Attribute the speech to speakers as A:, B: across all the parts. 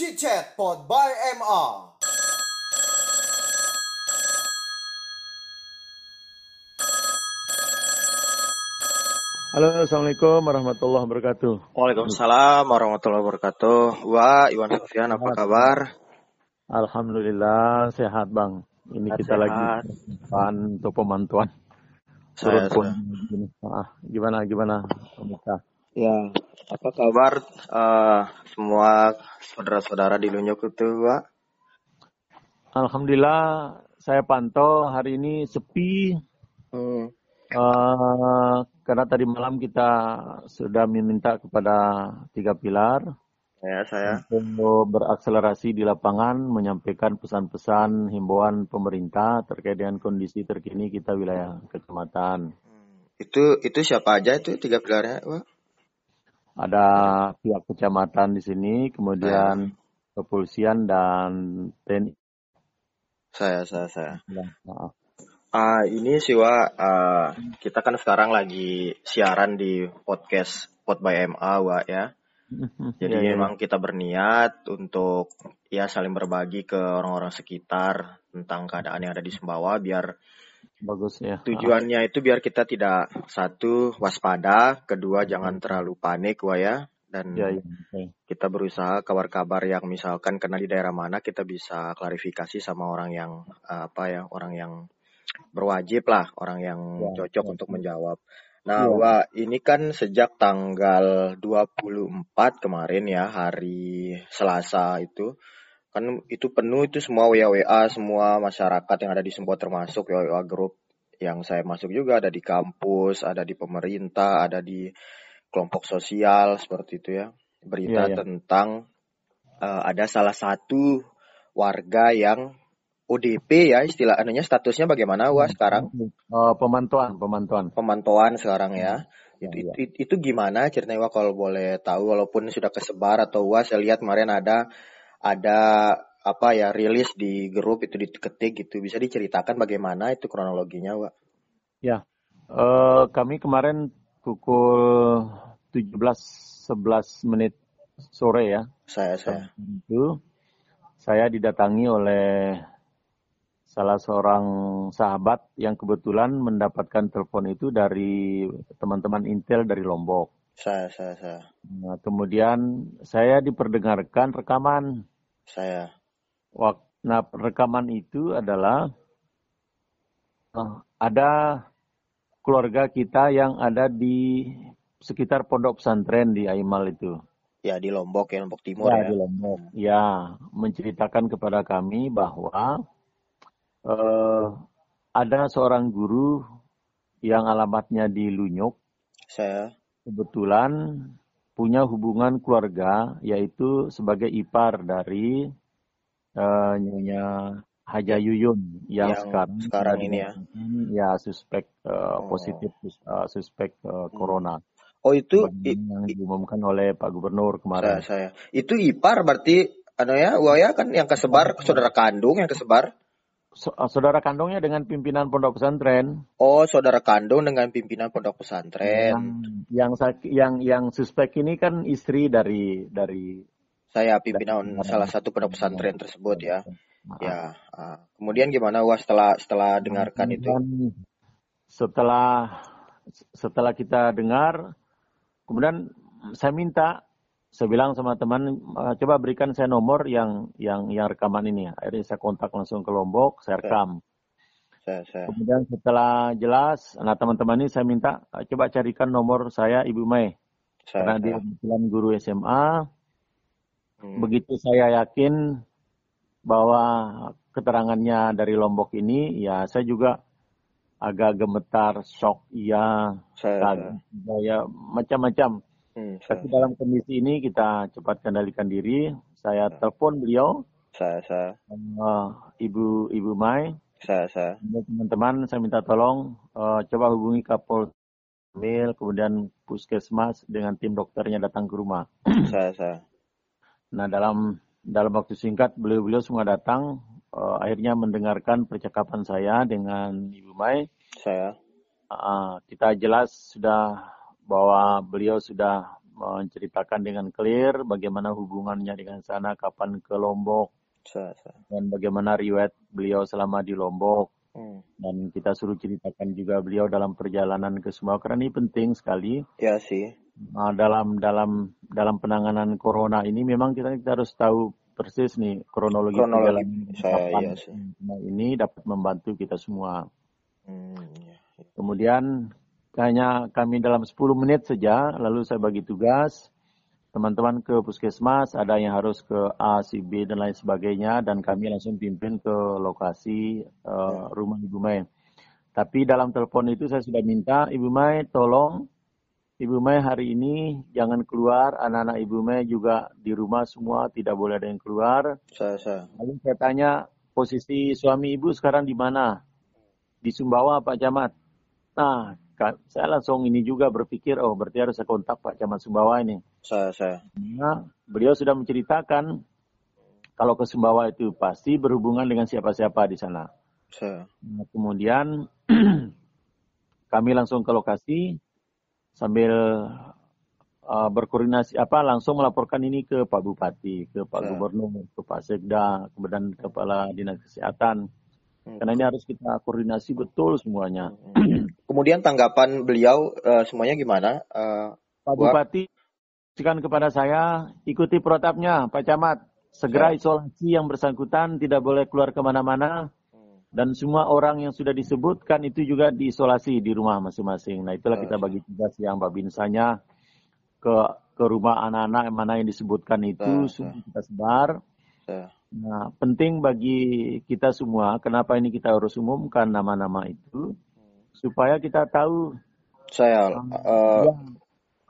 A: Chit Chat Pod by MA.
B: Halo, Assalamualaikum warahmatullahi wabarakatuh.
C: Waalaikumsalam warahmatullahi wabarakatuh. Wah, Iwan Sofian, apa kabar?
B: Alhamdulillah sehat bang. Ini
C: Sehat,
B: kita
C: sehat.
B: lagi pemantauan untuk pemantauan. Turun
C: Saya,
B: pun
C: saya.
B: Ah, gimana gimana pemirsa?
C: Ya, apa kabar eh, semua saudara-saudara di Lunyuk itu, Wak?
B: Alhamdulillah saya pantau hari ini sepi
C: Hmm.
B: eh, karena tadi malam kita sudah meminta kepada tiga pilar
C: Ya, saya.
B: untuk berakselerasi di lapangan menyampaikan pesan-pesan himbauan pemerintah terkait dengan kondisi terkini kita wilayah kecamatan.
C: Itu itu siapa aja itu tiga pilarnya, Wak?
B: Ada pihak kecamatan di sini, kemudian kepolisian dan TNI.
C: Saya, saya, saya.
B: Nah,
C: Ah, ini sih, Wak, eh, kita kan sekarang lagi siaran di podcast Pod by MA, Wak, ya. Jadi
B: ya, ya,
C: memang kita berniat untuk ya saling berbagi ke orang-orang sekitar tentang keadaan yang ada di Sumbawa biar
B: bagus ya.
C: tujuannya itu biar kita tidak satu waspada, kedua jangan terlalu panik wah ya dan
B: Ya, ya,
C: kita berusaha kabar-kabar yang misalkan kena di daerah mana kita bisa klarifikasi sama orang yang eh, apa ya orang yang berwajib lah orang yang
B: Ya,
C: cocok
B: ya.
C: untuk menjawab. Nah,
B: Iya.
C: Wak, ini kan sejak tanggal 24 kemarin ya, hari Selasa itu, kan itu penuh itu semua WA-WA, semua masyarakat yang ada di Sumbawa termasuk WA grup yang saya masuk juga ada di kampus, ada di pemerintah, ada di kelompok sosial seperti itu ya. Berita
B: Iya, iya.
C: tentang eh, ada salah satu warga yang ODP ya istilah anunya statusnya bagaimana Wak sekarang?
B: Eh, pemantauan, pemantauan.
C: pemantauan sekarang ya.
B: Ya,
C: Itu,
B: ya.
C: itu, itu gimana ceritanya Wak kalau boleh tahu walaupun sudah kesebar atau Wak saya lihat kemarin ada ada apa ya rilis di grup itu diketik gitu bisa diceritakan bagaimana itu kronologinya Wak?
B: Ya, eh, kami kemarin pukul 17.11 menit sore ya,
C: Saya saya
B: itu saya didatangi oleh salah seorang sahabat yang kebetulan mendapatkan telepon itu dari teman-teman Intel dari Lombok.
C: saya saya saya
B: Nah, kemudian saya diperdengarkan rekaman.
C: Saya
B: Wak- Nah, rekaman itu adalah eh, ada keluarga kita yang ada di sekitar pondok pesantren di Aimal itu.
C: ya di Lombok ya Lombok Timur
B: Ya,
C: ya.
B: di Lombok. Ya, menceritakan kepada kami bahwa eh, ada seorang guru yang alamatnya di Lunyuk,
C: Saya
B: kebetulan punya hubungan keluarga, yaitu sebagai ipar dari eh, Nyonya Haja Yuyun yang,
C: Yang
B: sekarang
C: sekarang ini ya.
B: dinyatakan, ya suspek
C: Oh.
B: positif eh, suspek eh, corona
C: Oh itu
B: yang diumumkan oleh Pak Gubernur
C: saya
B: kemarin.
C: saya itu ipar berarti anu ya Wak ya kan yang kesebar saudara kandung yang kesebar
B: saudara kandungnya dengan pimpinan pondok pesantren
C: Oh, saudara kandung dengan pimpinan pondok
B: yang
C: pesantren.
B: yang sak- yang yang suspek ini kan istri dari dari
C: Saya pimpinan salah satu pondok pesantren tersebut ya. Ya. ah. Kemudian gimana Wah setelah setelah dengarkan itu?
B: Setelah setelah kita dengar, kemudian saya minta, saya bilang sama teman, "Eh, coba berikan saya nomor yang yang yang rekaman ini. Akhirnya saya kontak langsung ke Lombok, saya rekam.
C: Saya saya
B: Kemudian setelah jelas, nah teman-teman ini saya minta "Eh, coba carikan nomor saya Ibu karena
C: saya,
B: dia
C: saya.
B: kebetulan guru SMA.
C: Hmm,
B: Begitu saya yakin bahwa keterangannya dari Lombok ini, ya saya juga agak gemetar, shock, iya,
C: saya, saya.
B: ya macam-macam.
C: Hmm,
B: Tapi
C: saya,
B: dalam kondisi ini kita cepat kendalikan diri. Saya telepon beliau,
C: saya, saya,
B: eh, Ibu Ibu Mai,
C: saya, saya.
B: Teman-teman saya minta tolong eh, coba hubungi Kapol Mail, kemudian puskesmas dengan tim dokternya datang ke rumah.
C: saya, saya.
B: Nah dalam dalam waktu singkat beliau-beliau semua datang, eh, akhirnya mendengarkan percakapan saya dengan Ibu Mai.
C: saya.
B: Ah, kita jelas sudah bahwa beliau sudah menceritakan dengan clear bagaimana hubungannya dengan sana, kapan ke Lombok, dan bagaimana riwayat beliau selama di Lombok.
C: Hmm.
B: Dan kita suruh ceritakan juga beliau dalam perjalanan ke Sumatera karena ini penting sekali
C: Ya sih.
B: Nah, dalam dalam dalam penanganan corona ini memang kita, kita harus tahu persis nih kronologi,
C: Kronologi.
B: perjalanan
C: Saya,
B: kapan
C: iya sih.
B: Nah, ini dapat membantu kita semua.
C: Hmm, ya.
B: Kemudian hanya kami dalam 10 menit saja, lalu saya bagi tugas teman-teman ke puskesmas, ada yang harus ke A, C, B dan lain sebagainya, dan kami langsung pimpin ke lokasi uh, rumah Ibu Mai. Tapi dalam telepon itu saya sudah minta Ibu Mai tolong Ibu Mai hari ini jangan keluar, anak-anak Ibu Mai juga di rumah semua tidak boleh ada yang keluar.
C: Saya, saya.
B: Lalu saya tanya posisi suami Ibu sekarang di mana? Di Sumbawa Pak Camat. Nah, saya langsung ini juga berpikir, oh berarti harus saya kontak Pak Camat Sumbawa ini.
C: Saya, saya.
B: Nah, beliau sudah menceritakan kalau ke Sumbawa itu pasti berhubungan dengan siapa-siapa di sana.
C: Saya.
B: Nah, kemudian kami langsung ke lokasi sambil uh, berkoordinasi apa langsung melaporkan ini ke Pak Bupati, ke Pak
C: Ya.
B: Gubernur, ke Pak Sekda, kemudian Kepala Dinas Kesehatan.
C: Hmm.
B: Karena ini harus kita koordinasi betul semuanya.
C: Kemudian tanggapan beliau eh, semuanya gimana? Eh,
B: Pak. Bupati berikan kepada saya ikuti protapnya Pak Camat. Segera isolasi yang bersangkutan tidak boleh keluar ke mana-mana dan semua orang yang sudah disebutkan itu juga diisolasi di rumah masing-masing. Nah itulah kita bagi tugas yang babinsanya ke ke rumah anak-anak mana yang disebutkan itu
C: Ya,
B: semua kita sebar.
C: saya.
B: Nah penting bagi kita semua kenapa ini kita harus umumkan nama-nama itu supaya kita tahu
C: Saya. eh,
B: Ya,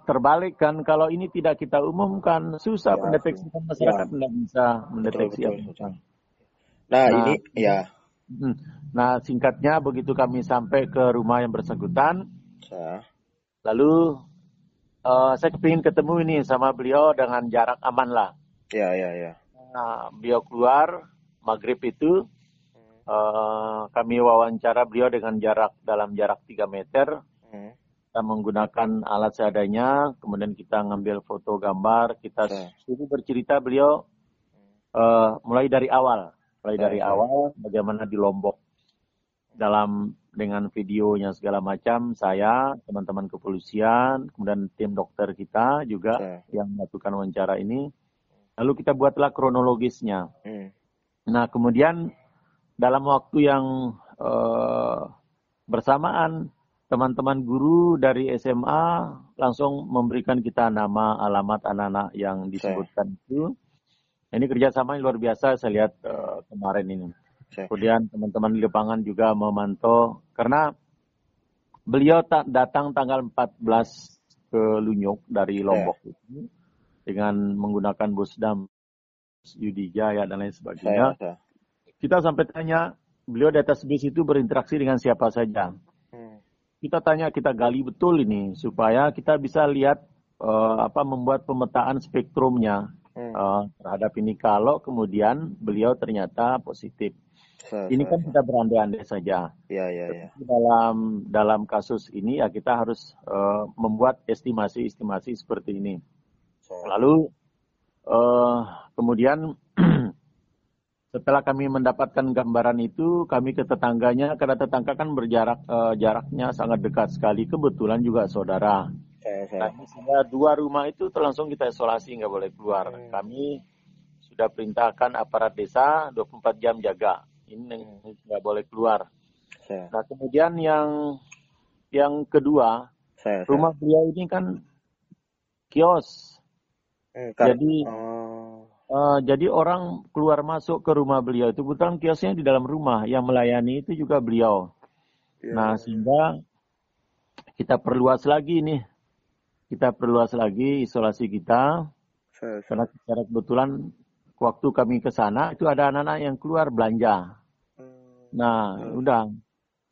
B: terbalik kan kalau ini tidak kita umumkan susah
C: Ya,
B: pendeteksi masyarakat
C: ya.
B: tidak bisa mendeteksi
C: betul,
B: apa-apa.
C: Nah,
B: Nah,
C: ini ya.
B: Hmm. Nah singkatnya begitu kami sampai ke rumah yang bersangkutan,
C: Saya.
B: lalu eh, saya kepingin ketemu ini sama beliau dengan jarak aman lah.
C: Ya, ya, ya.
B: Nah beliau keluar maghrib itu eh, kami wawancara beliau dengan jarak dalam jarak 3 meter.
C: Hmm.
B: Kita menggunakan alat seadanya, kemudian kita ngambil foto gambar, kita suruh bercerita beliau eh, mulai dari awal, mulai
C: Oke,
B: dari awal bagaimana di Lombok dalam dengan videonya segala macam saya, teman-teman kepolisian, kemudian tim dokter kita juga
C: Oke.
B: yang melakukan wawancara ini. Lalu kita buatlah kronologisnya.
C: Hmm.
B: Nah, kemudian dalam waktu yang eh, bersamaan, teman-teman guru dari SMA langsung memberikan kita nama, alamat anak-anak yang disebutkan itu. Ini kerjasama yang luar biasa saya lihat eh, kemarin ini.
C: Oke.
B: Kemudian teman-teman di lapangan juga memantau karena beliau tak datang tanggal 14 ke Lunyuk dari Lombok itu dengan menggunakan bus dam Yudija ya dan lain
C: Saya,
B: sebagainya.
C: saya.
B: Kita sampai tanya beliau di atas bis itu berinteraksi dengan siapa saja.
C: Hmm.
B: Kita tanya, kita gali betul ini supaya kita bisa lihat eh, apa membuat pemetaan spektrumnya
C: Hmm.
B: eh, terhadap ini kalau kemudian beliau ternyata positif.
C: Saya,
B: Ini
C: saya,
B: kan
C: saya.
B: kita berandai-andai saja.
C: Ya, ya, ya.
B: Dalam dalam kasus ini ya kita harus eh, membuat estimasi-estimasi seperti ini.
C: Saya.
B: Lalu eh, kemudian setelah kami mendapatkan gambaran itu, kami ke tetangganya karena tetangga kan berjarak eh, jaraknya sangat dekat sekali. Kebetulan juga saudara.
C: Saya, saya.
B: Nah, dua rumah itu langsung kita isolasi nggak boleh keluar.
C: Hmm.
B: Kami sudah perintahkan aparat desa 24 jam jaga. Ini nggak boleh keluar.
C: Saya.
B: Nah kemudian yang yang kedua
C: Saya, saya.
B: rumah beliau ini kan kios.
C: Hmm, kan-
B: Jadi
C: Oh,
B: eh, jadi orang keluar masuk ke rumah beliau itu kebetulan kiosnya di dalam rumah yang melayani itu juga beliau.
C: ya.
B: Nah sehingga kita perluas lagi nih, kita perluas lagi isolasi kita
C: Saya, saya.
B: karena secara kebetulan waktu kami ke sana itu ada anak-anak yang keluar belanja.
C: Hmm.
B: Nah, udah.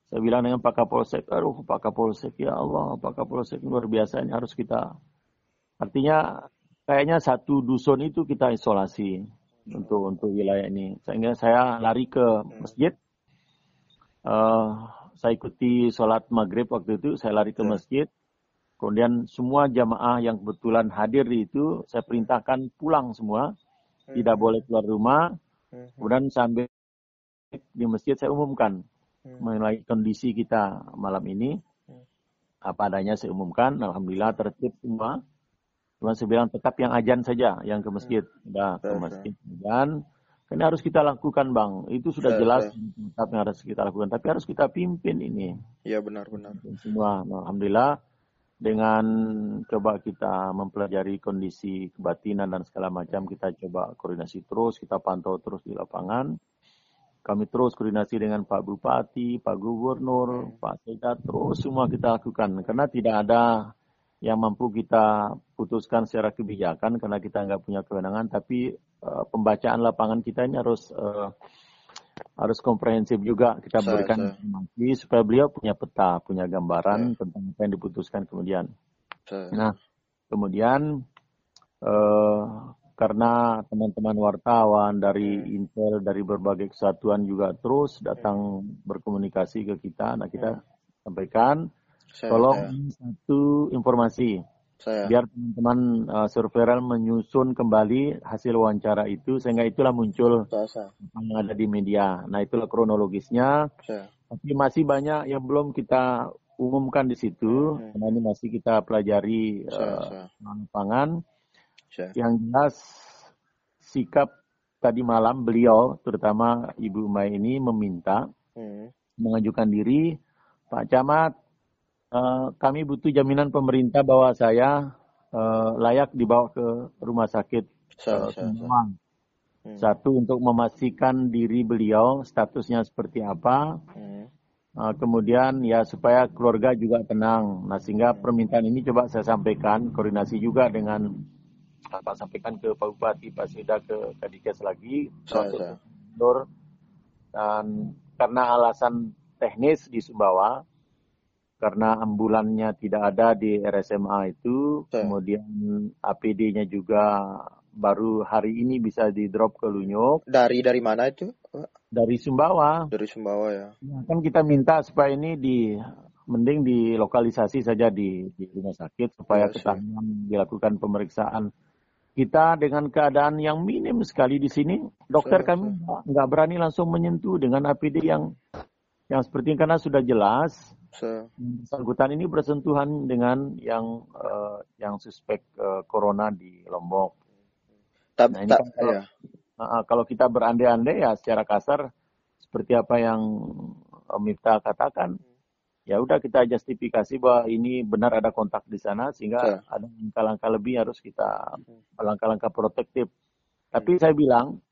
B: Saya bilang dengan Pak Kapolsek, aduh Pak Kapolsek, ya Allah, Pak Kapolsek luar biasa ini harus kita. Artinya kayaknya satu dusun itu kita isolasi untuk untuk wilayah ini. Sehingga saya lari ke masjid. Eh, saya ikuti sholat maghrib waktu itu, saya lari ke
C: Ya.
B: masjid. Kemudian semua jamaah yang kebetulan hadir di itu saya perintahkan pulang semua, tidak boleh keluar rumah.
C: Hmm.
B: Kemudian sambil di masjid saya umumkan
C: Hmm.
B: mengenai kondisi kita malam ini.
C: Hmm.
B: Apa adanya saya umumkan, alhamdulillah tertib semua. Cuma saya bilang tetap yang ajan saja, yang ke masjid. Udah ke
C: Betul,
B: masjid. Dan ini harus kita lakukan bang. Itu sudah
C: Betul,
B: jelas tetap yang harus kita lakukan. Tapi harus kita pimpin ini
C: Iya benar-benar.
B: semua. Alhamdulillah dengan coba kita mempelajari kondisi kebatinan dan segala macam, kita coba koordinasi terus, kita pantau terus di lapangan. Kami terus koordinasi dengan Pak Bupati, Pak Gubernur, Pak Sekda, terus semua kita lakukan. Karena tidak ada yang mampu kita putuskan secara kebijakan karena kita nggak punya kewenangan, tapi eh, pembacaan lapangan kita ini harus eh, harus komprehensif juga. Kita
C: Saya-
B: berikan
C: saya.
B: informasi supaya beliau punya peta, punya gambaran tentang apa yang diputuskan kemudian.
C: Saya-
B: Nah, kemudian eh, karena teman-teman wartawan dari Intel dari berbagai kesatuan juga terus datang berkomunikasi ke kita, nah kita sampaikan
C: saya-
B: tolong
C: saya-
B: satu informasi
C: saya.
B: biar teman-teman uh, surveillance menyusun kembali hasil wawancara itu sehingga itulah muncul
C: Saya- saya.
B: yang ada di media. Nah itulah kronologisnya.
C: Saya.
B: Tapi masih banyak yang belum kita umumkan di situ
C: Hmm.
B: karena ini masih kita pelajari
C: Saya-
B: uh,
C: saya.
B: lapangan.
C: Saya.
B: Yang jelas sikap tadi malam beliau terutama Ibu Mai ini meminta
C: Hmm.
B: mengajukan diri Pak Camat eh, kami butuh jaminan pemerintah bahwa saya eh, layak dibawa ke rumah sakit.
C: Hmm.
B: Satu untuk memastikan diri beliau statusnya seperti apa.
C: Hmm.
B: Eh, kemudian ya supaya keluarga juga tenang. Nah sehingga permintaan ini coba saya sampaikan koordinasi juga dengan apa sampaikan ke Pak Bupati, Pak Sida ke Kadikes lagi, Gubernur. dan karena alasan teknis di Sumbawa, karena ambulannya tidak ada di RSMA itu,
C: Saya.
B: kemudian APD-nya juga baru hari ini bisa di drop ke Lunyuk
C: Dari dari mana itu?
B: Dari Sumbawa.
C: Dari Sumbawa ya.
B: Ya, kan kita minta supaya ini di mending dilokalisasi saja di, di rumah sakit supaya
C: Iya, sih.
B: ketahanan dilakukan pemeriksaan. Kita dengan keadaan yang minim sekali di sini, dokter
C: Saya-
B: kami nggak- berani langsung menyentuh dengan APD yang yang seperti ini karena sudah jelas bersangkutan ini bersentuhan dengan yang eh, yang suspek eh, corona di Lombok.
C: Tapi
B: Nah, ini
C: tak
B: kan kalau-
C: ya.
B: Nah, kalau kita berandai-andai ya secara kasar seperti apa yang Om Miftah katakan, ya udah kita justifikasi bahwa ini benar ada kontak di sana sehingga
C: Betul.
B: ada langkah-langkah lebih harus kita langkah-langkah protektif. Tapi saya bilang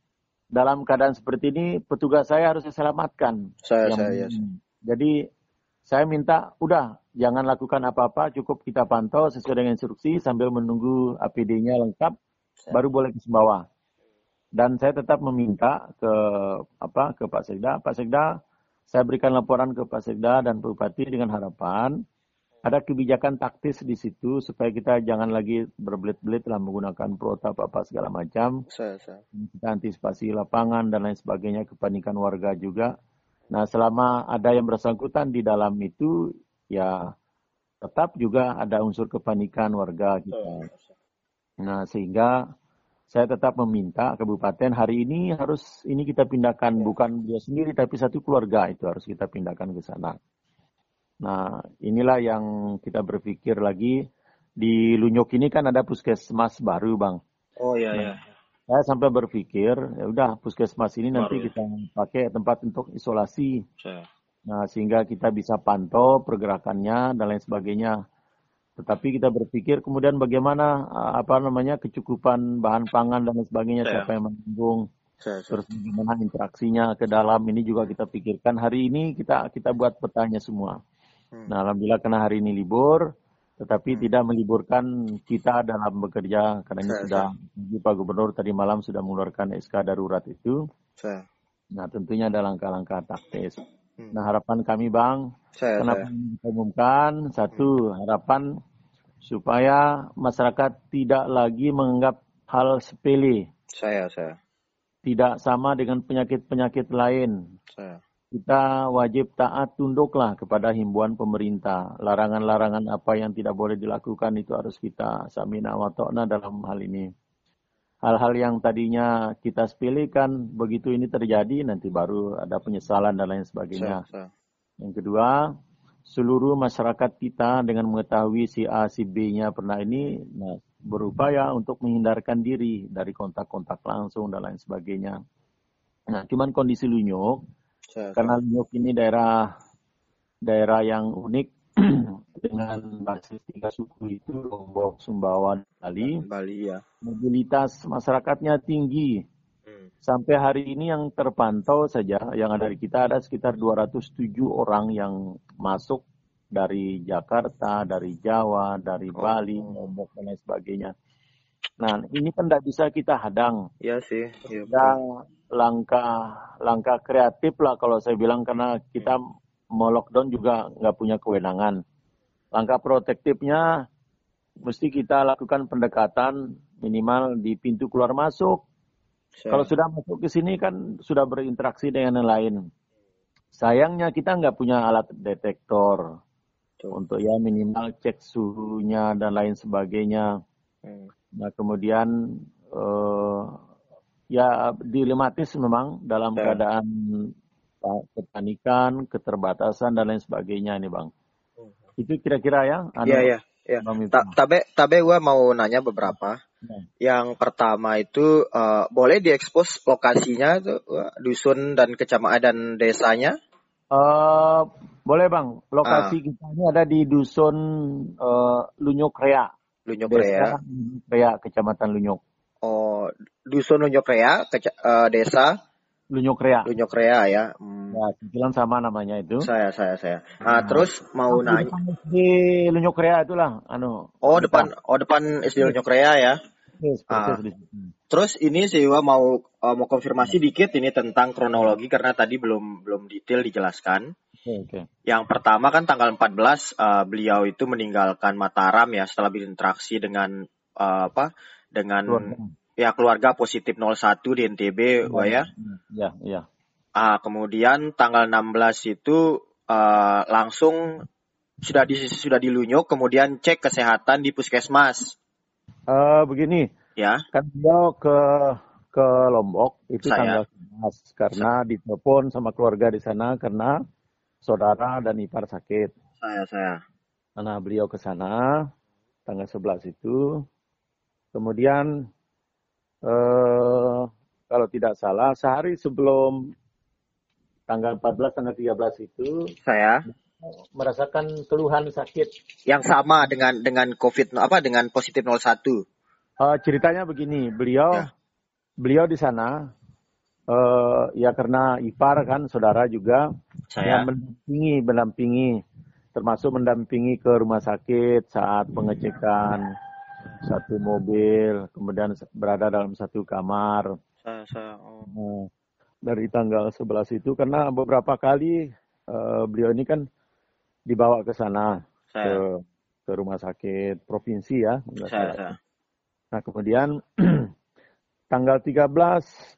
B: dalam keadaan seperti ini petugas saya harus saya selamatkan.
C: Saya
B: Yang-
C: saya ya.
B: Jadi saya minta udah jangan lakukan apa-apa, cukup kita pantau sesuai dengan instruksi sambil menunggu APD-nya lengkap baru boleh ke Sumbawa. Dan saya tetap meminta ke apa ke Pak Sekda, Pak Sekda, saya berikan laporan ke Pak Sekda dan Bupati dengan harapan ada kebijakan taktis di situ supaya kita jangan lagi berbelit-belit dalam menggunakan protap apa segala macam
C: Saya saya.
B: kita antisipasi lapangan dan lain sebagainya kepanikan warga juga. Nah, selama ada yang bersangkutan di dalam itu ya tetap juga ada unsur kepanikan warga kita. Nah, sehingga saya tetap meminta kabupaten hari ini harus ini kita pindahkan bukan dia sendiri tapi satu keluarga itu harus kita pindahkan ke sana. Nah, inilah yang kita berpikir lagi di Lunyok ini kan ada puskesmas baru, Bang.
D: Oh iya iya.
B: Saya sampai berpikir, ya udah puskesmas ini nanti
D: Baru ya.
B: kita pakai tempat untuk isolasi.
D: Saya.
B: Nah, sehingga kita bisa pantau pergerakannya dan lain sebagainya. Tetapi kita berpikir kemudian bagaimana eh, apa namanya kecukupan bahan pangan dan lain sebagainya
D: Saya.
B: siapa yang menanggung terus bagaimana interaksinya ke dalam ini juga kita pikirkan hari ini kita kita buat petanya semua.
C: Hmm.
B: Nah, alhamdulillah karena hari ini libur tetapi tidak meliburkan kita dalam bekerja karena ini sudah Pak Gubernur tadi malam sudah mengeluarkan SK darurat itu.
C: Saya.
B: Nah, tentunya ada langkah-langkah taktis.
C: Hmm.
B: Nah, harapan kami, Bang,
C: Saya
B: kenapa
C: saya.
B: umumkan? Satu, harapan supaya masyarakat tidak lagi menganggap hal sepele,
C: Saya saya.
B: tidak sama dengan penyakit-penyakit lain.
C: Saya.
B: Kita wajib taat tunduklah kepada himbauan pemerintah. Larangan-larangan apa yang tidak boleh dilakukan itu harus kita samina wa ta'na dalam hal ini. Hal-hal yang tadinya kita sepelekan, begitu ini terjadi, nanti baru ada penyesalan dan lain sebagainya. Yang kedua, seluruh masyarakat kita dengan mengetahui si A, si B-nya pernah ini, nah, berupaya untuk menghindarkan diri dari kontak-kontak langsung dan lain sebagainya. Nah, cuman kondisi Lunyuk, karena Lunyuk ini daerah daerah yang unik dengan basis tiga suku itu Lombok, Sumbawa, Bali,
C: Bali ya.
B: mobilitas masyarakatnya tinggi.
C: Hmm.
B: Sampai hari ini yang terpantau saja yang ada di kita ada sekitar 207 orang yang masuk dari Jakarta, dari Jawa, dari
C: Oh.
B: Bali, Lombok dan lain sebagainya. Nah, ini kan tidak bisa kita hadang.
C: Iya sih. Iya.
B: Ada langkah langkah kreatif lah kalau saya bilang karena kita mau lockdown juga nggak punya kewenangan. Langkah protektifnya mesti kita lakukan pendekatan minimal di pintu keluar masuk.
C: Saya,
B: Kalau sudah masuk ke sini kan sudah berinteraksi dengan yang lain. Sayangnya kita nggak punya alat detektor untuk ya minimal cek suhunya dan lain sebagainya.
C: Hmm.
B: Nah kemudian eh, ya dilematis memang dalam
C: Ya.
B: keadaan uh, kepanikan, keterbatasan dan lain sebagainya ini bang. Itu kira-kira ya.
C: Iya iya. Iya.
B: Bang
C: Ta-
B: Miftah.
C: Tabe tabe gua mau nanya beberapa.
B: Ya.
C: Yang pertama itu eh, boleh diekspos lokasinya tuh dusun dan kecamatan dan desanya?
B: Eh, boleh bang. Lokasi kita ini ada di dusun eh, Lunyuk Rea,
C: Rea.
B: desa Lunyuk Rea, kecamatan Lunyuk.
C: Oh, dusun Lunyuk Rea, keca- eh, desa
B: Lunyuk Rea.
C: Lunyuk Rea ya. Hmm.
B: Ya, cicilan sama namanya itu.
C: Saya saya saya. Nah,
B: Nah,
C: terus mau
B: di
C: nanya.
B: SD Lunyuk Rea itulah, anu,
C: Oh,
B: depan.
C: depan oh depan SD Lunyuk Rea ya.
B: Yes, persis
C: Ah,
B: situ.
C: terus ini Wak, mau eh, mau konfirmasi dikit ini tentang kronologi karena tadi belum belum detail dijelaskan.
B: Oke, oke.
C: Yang pertama kan tanggal 14 eh, beliau itu meninggalkan Mataram ya setelah berinteraksi dengan eh, apa? Dengan
B: Keluarga.
C: ya keluarga positif 01 di NTB,
B: Iya,
C: Wak ya.
B: iya, iya.
C: Ah, kemudian tanggal 16 itu eh, langsung sudah di sudah dilunyuk kemudian cek kesehatan di puskesmas
B: Eh, begini,
C: ya.
B: kan beliau ke ke Lombok itu
C: Saya
B: tanggal 11 karena ditelepon sama keluarga di sana karena saudara dan ipar sakit.
C: saya saya.
B: Nah, beliau ke sana tanggal 11 itu. Kemudian eh kalau tidak salah sehari sebelum tanggal 14 tanggal 13 itu
C: Saya
B: merasakan keluhan sakit.
C: yang sama dengan dengan COVID apa dengan positif 01.
B: Eh, ceritanya begini, beliau
C: Ya,
B: beliau di sana eh ya karena ipar kan saudara juga
C: saya
B: yang mendampingi mendampingi termasuk mendampingi ke rumah sakit saat pengecekan satu mobil kemudian berada dalam satu kamar
C: saya, saya oh,
B: Nah, dari tanggal 11 itu karena beberapa kali eh, beliau ini kan dibawa ke sana ke
C: saya
B: ke rumah sakit provinsi ya
C: saya saya
B: Nah kemudian tanggal 13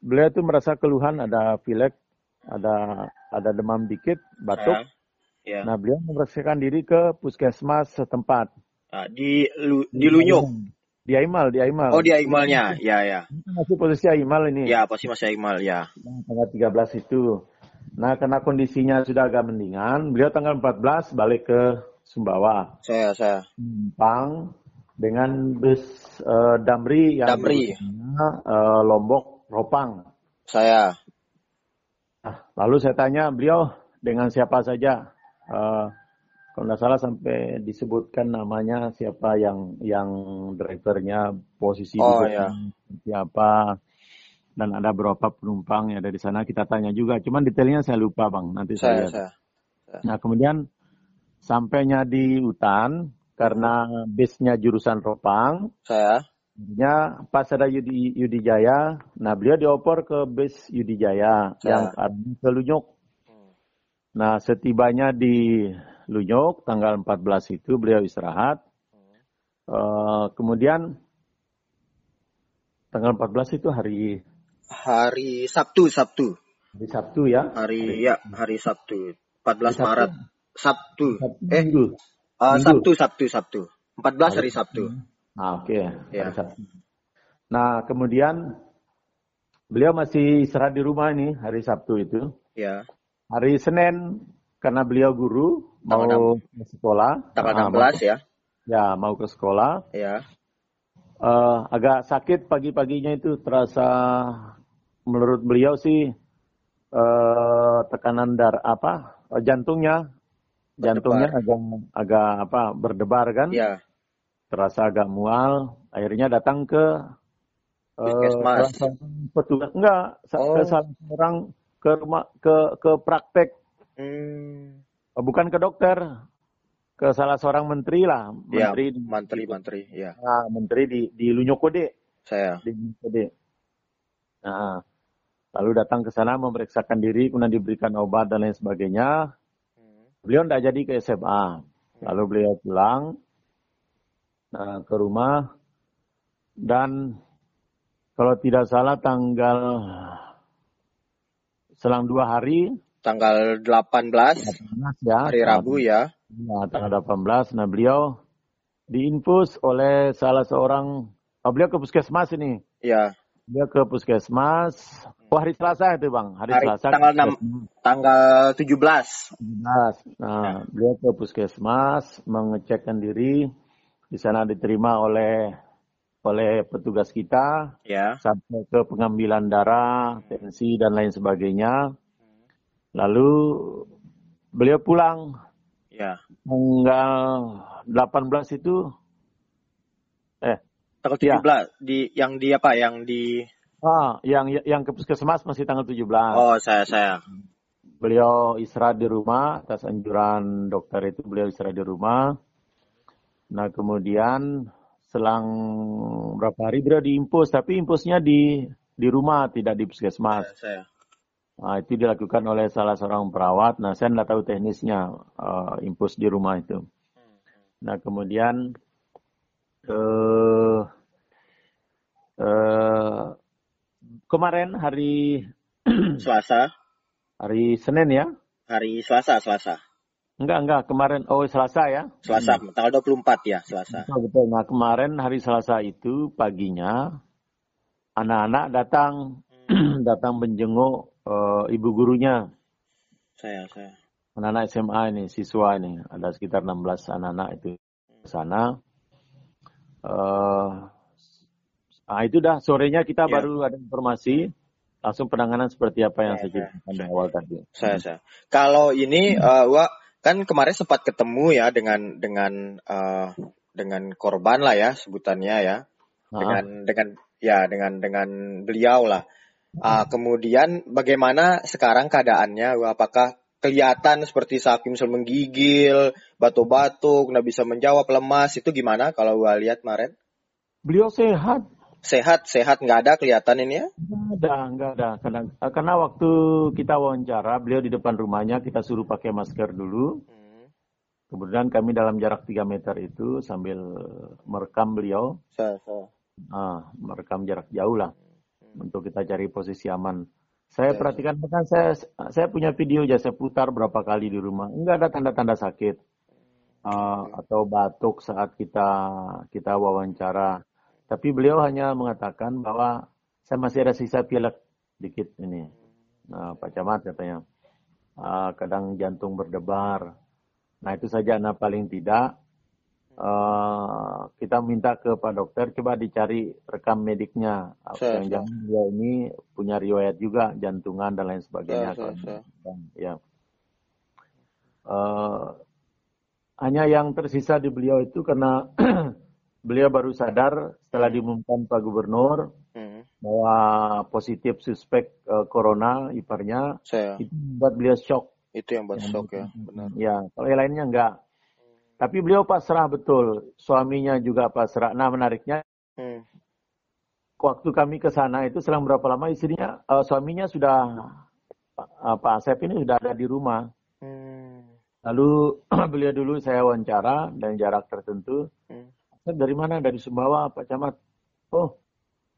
B: beliau itu merasa keluhan ada pilek, ada ada demam dikit, batuk.
C: ya.
B: Nah beliau memeriksakan diri ke puskesmas setempat.
C: Nah, di lu, di Lunyuk.
B: Di Aimal, di Aimal.
C: Oh, di Aimalnya. Ya, ya.
B: Masih posisi Aimal ini.
C: Ya, pasti masih Aimal ya.
B: Nah, tanggal 13 itu. Nah karena kondisinya sudah agak mendingan, beliau tanggal 14 balik ke Sumbawa.
C: Saya saya
B: Numpang dengan bus eh, Damri yang
C: Damri.
B: jurusannya eh, Lombok Ropang.
C: saya
B: Nah, lalu saya tanya beliau dengan siapa saja. Eh, kalau nggak salah sampai disebutkan namanya siapa yang yang drivernya, posisi
C: Oh ya.
B: duduknya seperti apa, dan ada berapa penumpang yang ada di sana. Kita tanya juga. Cuman detailnya saya lupa bang. Nanti
C: Saya
B: saya lihat.
C: saya. saya.
B: Nah kemudian sampainya di hutan karena bisnya jurusan Ropang.
C: Saya
B: Akhirnya pas ada Yudi, Yudi Jaya, nah beliau dioper ke bis Yudi Jaya yang
C: saya.
B: arahnya ke Lunyuk. Nah setibanya di Lunyuk tanggal 14 itu beliau istirahat. Eh, kemudian tanggal 14 itu hari
C: Hari Sabtu, Sabtu.
B: Hari Sabtu ya.
C: Hari ya hari Sabtu 14
B: Sabtu.
C: Maret Sabtu
B: Sabtu
C: eh
B: Minggu.
C: uh,
B: Minggu.
C: Sabtu Sabtu Sabtu 14 hari Sabtu
B: Ah, oke.
C: Ya.
B: Hari Sabtu. Nah, kemudian beliau masih istirahat di rumah ini hari Sabtu itu.
C: ya
B: Hari Senin karena beliau guru mau ke sekolah.
C: tanggal
B: Ah,
C: 16 ya
B: mau- Ya, mau ke sekolah.
C: ya
B: Eh, agak sakit pagi-paginya itu terasa menurut beliau sih eh, tekanan dar apa jantungnya jantungnya agak agak apa berdebar kan?
C: Ya
B: terasa agak mual akhirnya datang ke eh,
C: Puskesmas.
B: petugas enggak
C: Oh.
B: ke seorang ke rumah ke ke praktek.
C: Hmm,
B: bukan ke dokter ke salah seorang menteri lah
C: ya
B: menteri di-
C: mantri mantri ya
B: Ah, menteri di di Lunyokode.
C: Saya.
B: Di BPD. Nah, lalu datang ke sana memeriksakan diri, kemudian diberikan obat dan lain sebagainya. Beliau tidak jadi ke SMA. Lalu beliau pulang nah, ke rumah dan kalau tidak salah tanggal selang dua hari,
C: tanggal 18
B: ya,
C: hari Rabu ya
B: Ya, tanggal 18. Nah, beliau diinfus oleh salah seorang, oh, beliau ke puskesmas ini.
C: ya
B: Dia ke puskesmas. Oh hari Selasa itu bang, hari,
C: Hari-
B: Selasa.
C: tanggal
B: ke
C: 6.
B: puskesmas.
C: tanggal 17
B: 17. Nah, beliau ke puskesmas mengecekkan diri. Di sana diterima oleh oleh petugas kita
C: ya
B: sampai ke pengambilan darah, tensi dan lain sebagainya. Lalu beliau pulang
C: ya
B: tanggal 18 itu eh
C: tanggal
B: Ya.
C: 17 di yang di apa yang di
B: ah yang yang ke puskesmas masih tanggal 17.
C: oh saya saya
B: beliau istirahat di rumah atas anjuran dokter itu beliau istirahat di rumah. Nah kemudian selang berapa hari beliau diimpus tapi impusnya di di rumah tidak di puskesmas.
C: saya
B: Nah, itu dilakukan oleh salah seorang perawat. Nah saya tidak tahu teknisnya eh, impus di rumah itu. Nah kemudian eh, eh, kemarin hari
C: Selasa
B: hari Senin ya.
C: hari Selasa Selasa
B: Enggak, enggak. Kemarin, oh Selasa ya.
C: Selasa tanggal 24 ya Selasa
B: Betul, betul. Nah, kemarin hari Selasa itu paginya, anak-anak datang, datang menjenguk eh, ibu gurunya.
C: saya saya
B: Anak-anak SMA ini, siswa ini. Ada sekitar 16 anak-anak itu ke sana. Eh, ah, itu dah, sorenya kita
C: Ya.
B: baru ada informasi. Langsung penanganan seperti apa yang
C: Ya,
B: saya
C: ya.
B: ceritakan di awal tadi.
C: saya saya kalau ini eh, Wak, kan kemarin sempat ketemu ya dengan dengan eh, dengan korban lah ya sebutannya ya dengan dengan ya dengan dengan beliau lah. Ah, kemudian bagaimana sekarang keadaannya? Apakah kelihatan seperti sapi misal menggigil, batuk-batuk, nggak bisa menjawab, lemas itu gimana kalau gua lihat kemarin?
B: Beliau sehat,
C: Sehat, sehat nggak ada kelihatan ini ya?
B: Nggak ada, nggak ada. Karena, karena waktu kita wawancara, beliau di depan rumahnya, kita suruh pakai masker dulu. Kemudian kami dalam jarak 3 meter itu sambil merekam beliau,
C: Saya, saya.
B: ah, merekam jarak jauh lah, untuk kita cari posisi aman. Saya
C: Ya,
B: perhatikan, bahkan saya saya punya video ya, saya putar berapa kali di rumah. Nggak ada tanda-tanda sakit. Ah, atau batuk saat kita kita wawancara. Tapi beliau hanya mengatakan bahwa saya masih ada sisa pilek dikit ini. Nah, Pak Camat katanya, "Ah, kadang jantung berdebar. Nah itu saja. Nah paling tidak eh, kita minta ke Pak Dokter coba dicari rekam mediknya.
C: Saya,
B: Yang jangan dia ini punya riwayat juga jantungan dan lain sebagainya.
C: Saya, saya,
B: Kalau- Ya. Eh, hanya yang tersisa di beliau itu karena beliau baru sadar setelah diumumkan Pak Gubernur
C: Hmm,
B: bahwa positif suspek eh, corona iparnya
C: saya.
B: itu membuat beliau shock.
C: Itu yang buat shock ya, benar.
B: Ya, kalau yang lainnya enggak. Tapi beliau pasrah betul, suaminya juga pasrah. Nah menariknya
C: Hmm,
B: waktu kami ke sana itu selang berapa lama istrinya, eh, suaminya sudah eh, Pak Asep ini sudah ada di rumah.
C: hmm,
B: Lalu beliau dulu saya wawancara dan jarak tertentu.
C: hmm.
B: Dari mana? Dari Sumbawa, Pak Camat. Oh,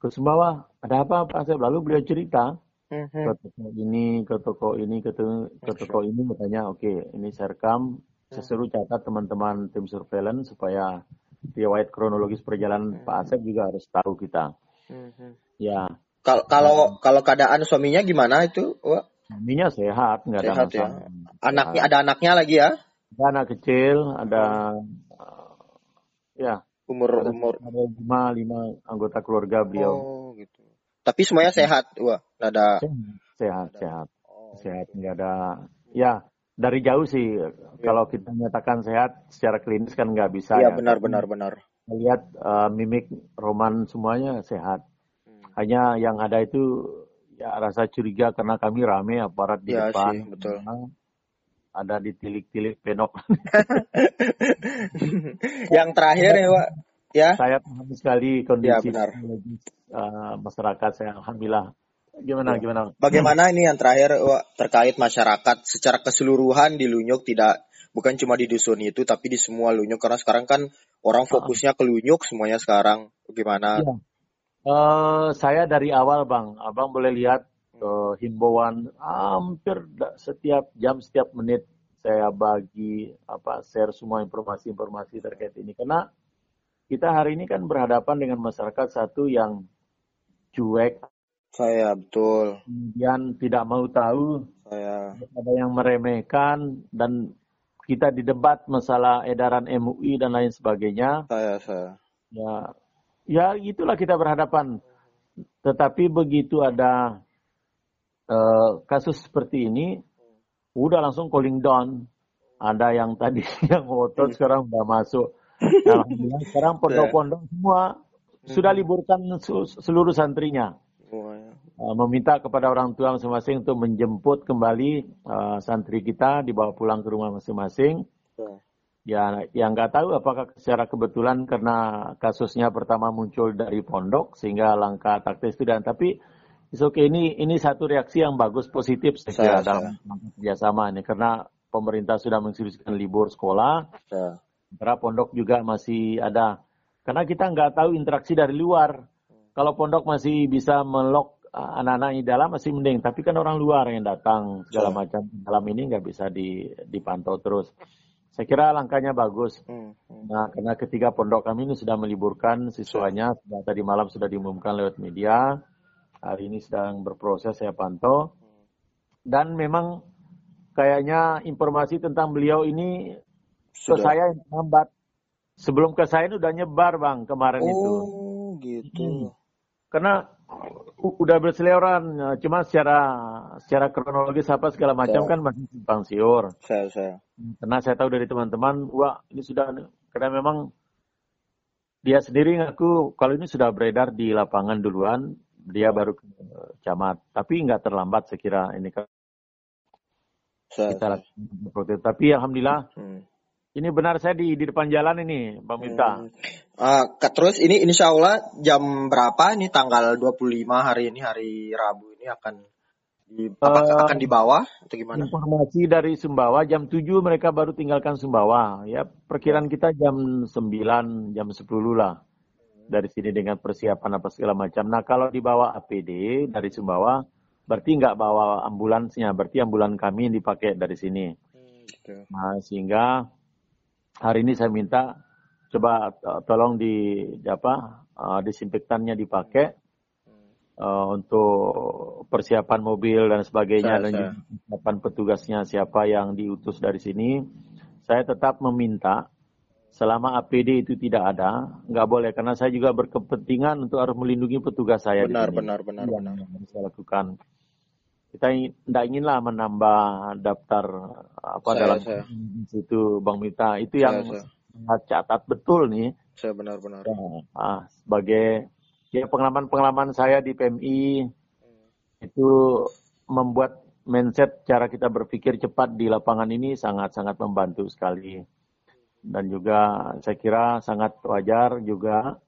B: ke Sumbawa. Ada apa Pak Asep? Lalu beliau cerita
C: Mhm.
B: ke toko ini, ke toko ini, ke, ke toko ini katanya oke ini saya rekam, saya suruh catat teman-teman tim surveillance supaya riwayat kronologis perjalanan Pak Asep juga harus tahu kita.
C: Mhm.
B: Ya,
C: Kal- Kalau kalau keadaan suaminya gimana itu? Wak?
B: suaminya sehat, nggak ada
C: Sehat ya.
B: masalah.
C: Anaknya ada anaknya lagi ya?
B: Ada anak kecil, ada uh, ya
C: Umur
B: ada,
C: umur
B: ada lima lima anggota keluarga beliau.
C: Oh, gitu. Tapi semuanya sehat, wah. Ada.
B: Sehat, sehat,
C: Oh,
B: sehat, nggak ada. Ya dari jauh sih kalau kita nyatakan sehat secara klinis kan nggak bisa
C: Iya
B: ya.
C: benar benar benar.
B: Lihat uh, mimik Roman semuanya sehat.
C: Hmm.
B: Hanya yang ada itu ya rasa curiga karena kami rame aparat di
C: Iya
B: depan.
C: sih, betul.
B: Ada ditilik-tilik penok.
C: Yang terakhir ya, Wak. Ya.
B: Saya paham sekali kondisi
C: Ya, benar.
B: uh, masyarakat saya alhamdulillah. Gimana
C: Ya.
B: gimana?
C: Bagaimana ini yang terakhir Wak, terkait masyarakat secara keseluruhan di Lunyuk tidak bukan cuma di dusun itu tapi di semua Lunyuk karena sekarang kan orang fokusnya ke Lunyuk semuanya sekarang. Bagaimana?
B: Iya. Eh, saya dari awal bang, abang boleh lihat eh, himbauan hampir setiap jam setiap menit saya bagi apa share semua informasi-informasi terkait ini karena kita hari ini kan berhadapan dengan masyarakat satu yang cuek,
C: Saya betul.
B: kemudian tidak mau tahu,
C: Saya
B: ada yang meremehkan dan kita didebat masalah edaran MUI dan lain sebagainya.
C: saya saya.
B: Ya, ya itulah kita berhadapan. Tetapi begitu ada eh, kasus seperti ini, udah langsung calling down. Ada yang tadi yang ngotot sekarang udah masuk. Alhamdulillah sekarang pondok-pondok semua sudah liburkan su- seluruh santrinya.
C: Semuanya.
B: Eh, meminta kepada orang tua masing-masing untuk menjemput kembali eh, santri kita dibawa pulang ke rumah masing-masing.
C: Ya,
B: yang nggak tahu apakah secara kebetulan karena kasusnya pertama muncul dari pondok sehingga langkah taktis itu dan tapi it's okay. Ini ini satu reaksi yang bagus positif saya
C: Saya-
B: dalam kerjasama ini. Karena pemerintah sudah menginstruksikan libur sekolah, karena pondok juga masih ada. Karena kita nggak tahu interaksi dari luar. Kalau pondok masih bisa melok uh, anak-anak di dalam masih mending, tapi kan orang luar yang datang segala macam. Dalam ini nggak bisa di, dipantau terus. Saya kira langkahnya bagus.
C: Hmm, hmm.
B: Nah, karena ketiga pondok kami ini sudah meliburkan siswanya, sudah tadi malam sudah diumumkan lewat media. Hari ini sedang berproses saya pantau. Dan memang kayaknya informasi tentang beliau ini ke
C: Sudah.
B: saya yang lambat. Sebelum ke saya ini udah nyebar bang kemarin itu.
C: Oh, gitu.
B: Hmm. Karena udah berseliweran, eh, cuma secara secara kronologis apa segala macam
C: Saya-
B: kan masih simpang siur.
C: Saya saya.
B: Karena saya tahu dari teman-teman, wah ini sudah karena memang dia sendiri ngaku kalau ini sudah beredar di lapangan duluan, dia baru ke camat. Tapi nggak terlambat saya kira ini kan kita proses. Tapi alhamdulillah
C: Hmm.
B: ini benar saya di di depan jalan ini, Bang Minta.
C: Hmm. Ke- terus ini insya Allah jam berapa ini tanggal 25 hari ini hari Rabu ini akan di
B: Eh,
C: akan dibawa atau gimana?
B: Informasi dari Sumbawa jam 7 mereka baru tinggalkan Sumbawa. Ya, perkiraan kita jam 9, jam 10 lah. Dari sini dengan persiapan apa segala macam. Nah, kalau dibawa APD dari Sumbawa, berarti nggak bawa ambulansnya, berarti ambulan kami yang dipakai dari sini.
C: Hmm, gitu.
B: Nah, sehingga hari ini saya minta coba uh, tolong di di apa uh, disinfektannya dipakai uh, untuk persiapan mobil dan sebagainya
C: Saya-
B: dan
C: saya.
B: juga persiapan petugasnya siapa yang diutus dari sini. Saya tetap meminta selama APD itu tidak ada, nggak boleh karena saya juga berkepentingan untuk harus melindungi petugas saya di
C: Benar
B: sini.
C: benar benar
B: Itu
C: benar.
B: yang saya lakukan. Kita ingin- tidak inginlah menambah daftar apa
C: Saya
B: dalam
C: saya
B: situ Bang Mita. Itu
C: saya
B: yang
C: saya,
B: saya catat betul nih
C: saya benar benar.
B: Ya, ah, sebagai ya pengalaman-pengalaman saya di PMI itu membuat mindset cara kita berpikir cepat di lapangan ini sangat-sangat membantu sekali. Dan juga saya kira sangat wajar juga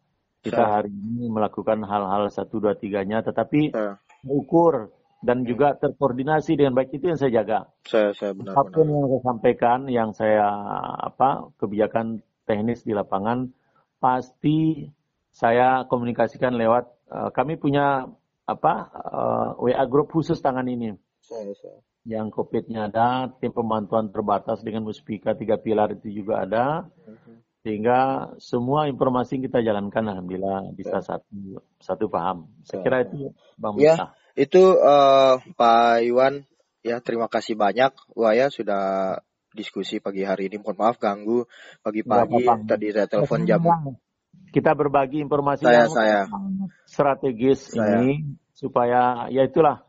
B: kita hari ini melakukan hal-hal satu dua tiganya, tetapi
C: saya
B: terukur dan juga terkoordinasi dengan baik itu yang saya jaga.
C: saya, saya benar
B: Apa pun
C: benar.
B: yang saya sampaikan, yang saya apa kebijakan teknis di lapangan, pasti saya komunikasikan lewat. eh, kami punya apa uh, WA grup khusus tangan ini.
C: Saya, saya.
B: Yang COVID-nya ada, tim pemantauan terbatas dengan Muspika tiga pilar itu juga ada. Sehingga semua informasi yang kita jalankan alhamdulillah bisa satu satu paham. Saya kira itu Bang
C: Ya,
B: Miftah.
C: itu eh, Pak Iwan ya terima kasih banyak Wah ya sudah diskusi pagi hari ini. Mohon maaf ganggu pagi-pagi.
B: apa-apa.
C: Tadi saya telepon jam
B: Kita berbagi informasi
C: saya
B: yang
C: saya
B: strategis
C: Saya.
B: ini supaya ya itulah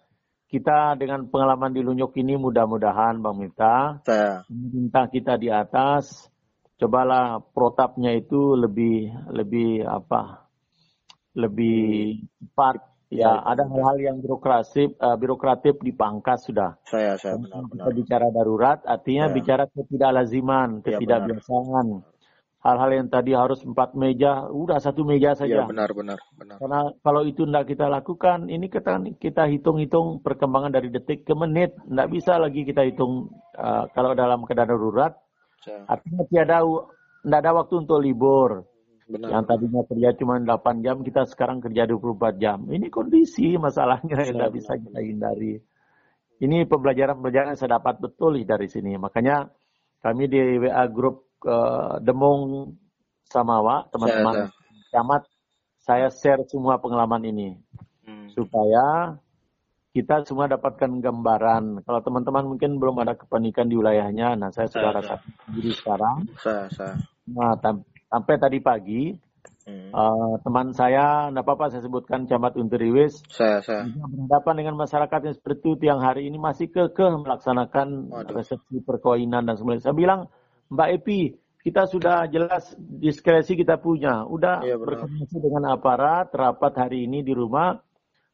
B: kita dengan pengalaman di Lunyuk ini mudah-mudahan Bang Miftah
C: saya
B: pemerintah kita di atas cobalah protapnya itu lebih lebih apa lebih cepat. Ya
C: Ya,
B: ada hal-hal yang birokrasi eh, birokratif dipangkas sudah.
C: Saya saya
B: kita
C: benar-benar.
B: bicara darurat artinya
C: Ya.
B: bicara ketidaklaziman
C: Ya,
B: ketidakbiasaan hal-hal yang tadi harus empat meja udah satu meja
C: Ya
B: saja
C: benar-benar benar.
B: karena kalau itu tidak kita lakukan, ini kita kita hitung-hitung perkembangan dari detik ke menit. Tidak bisa lagi kita hitung uh, kalau dalam keadaan darurat.
C: Saya
B: Artinya tiada tidak ada waktu untuk libur.
C: benar.
B: Yang tadinya kerja cuma 8 jam, kita sekarang kerja 24 jam. Ini kondisi masalahnya yang tidak bisa kita hindari. Ini pembelajaran-pembelajaran yang saya dapat betul dari sini. Makanya kami di WA Group uh, Demung Samawa, teman-teman camat, saya share semua pengalaman ini
C: Hmm.
B: supaya kita semua dapatkan gambaran. Kalau teman-teman mungkin belum ada kepanikan di wilayahnya, nah saya sudah
C: Saya,
B: rasakan sendiri sekarang.
C: Saya saya.
B: Nah, tam- sampai tadi pagi,
C: Hmm.
B: eh, teman saya, tidak apa-apa saya sebutkan Camat Unteriwis,
C: Saya saya.
B: berhadapan dengan masyarakat yang seperti itu yang hari ini masih kekeh melaksanakan
C: Waduh.
B: resepsi perkawinan dan sebagainya. Saya bilang, Mbak Epi, kita sudah jelas diskresi kita punya. Udah
C: Iya, benar.
B: berkoordinasi dengan aparat, rapat hari ini di rumah,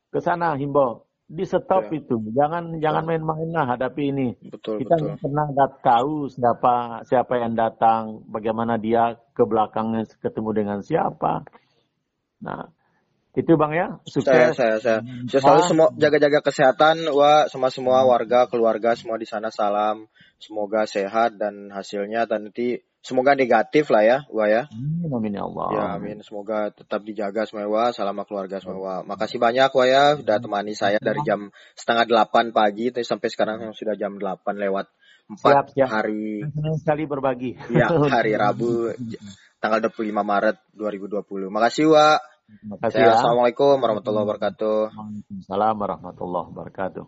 B: ke sana himbau. Di stop
C: Iya.
B: itu. Jangan jangan main-main lah hadapi ini.
C: Betul
B: Kita
C: betul.
B: pernah nggak tahu siapa siapa yang datang, bagaimana dia ke belakangnya ketemu dengan siapa. Nah, itu Bang ya,
C: Saya
B: sukses.
C: saya saya. Saya selalu semua jaga-jaga kesehatan wah sama semua warga keluarga semua di sana salam. Semoga sehat dan hasilnya nanti semoga negatif lah ya wah ya.
B: Amin, amin ya Allah.
C: Ya amin semoga tetap dijaga semua wah salam keluarga semua wah. Makasih banyak wah ya sudah temani saya dari jam setengah delapan pagi sampai sekarang yang sudah jam delapan lewat empat
B: Siap, siap.
C: hari
B: Senang sekali berbagi.
C: ya hari Rabu tanggal 25 Maret 2020. Makasih Wak.
B: Terima kasih Ya.
C: Assalamualaikum warahmatullahi wabarakatuh.
B: Waalaikumsalam warahmatullahi wabarakatuh.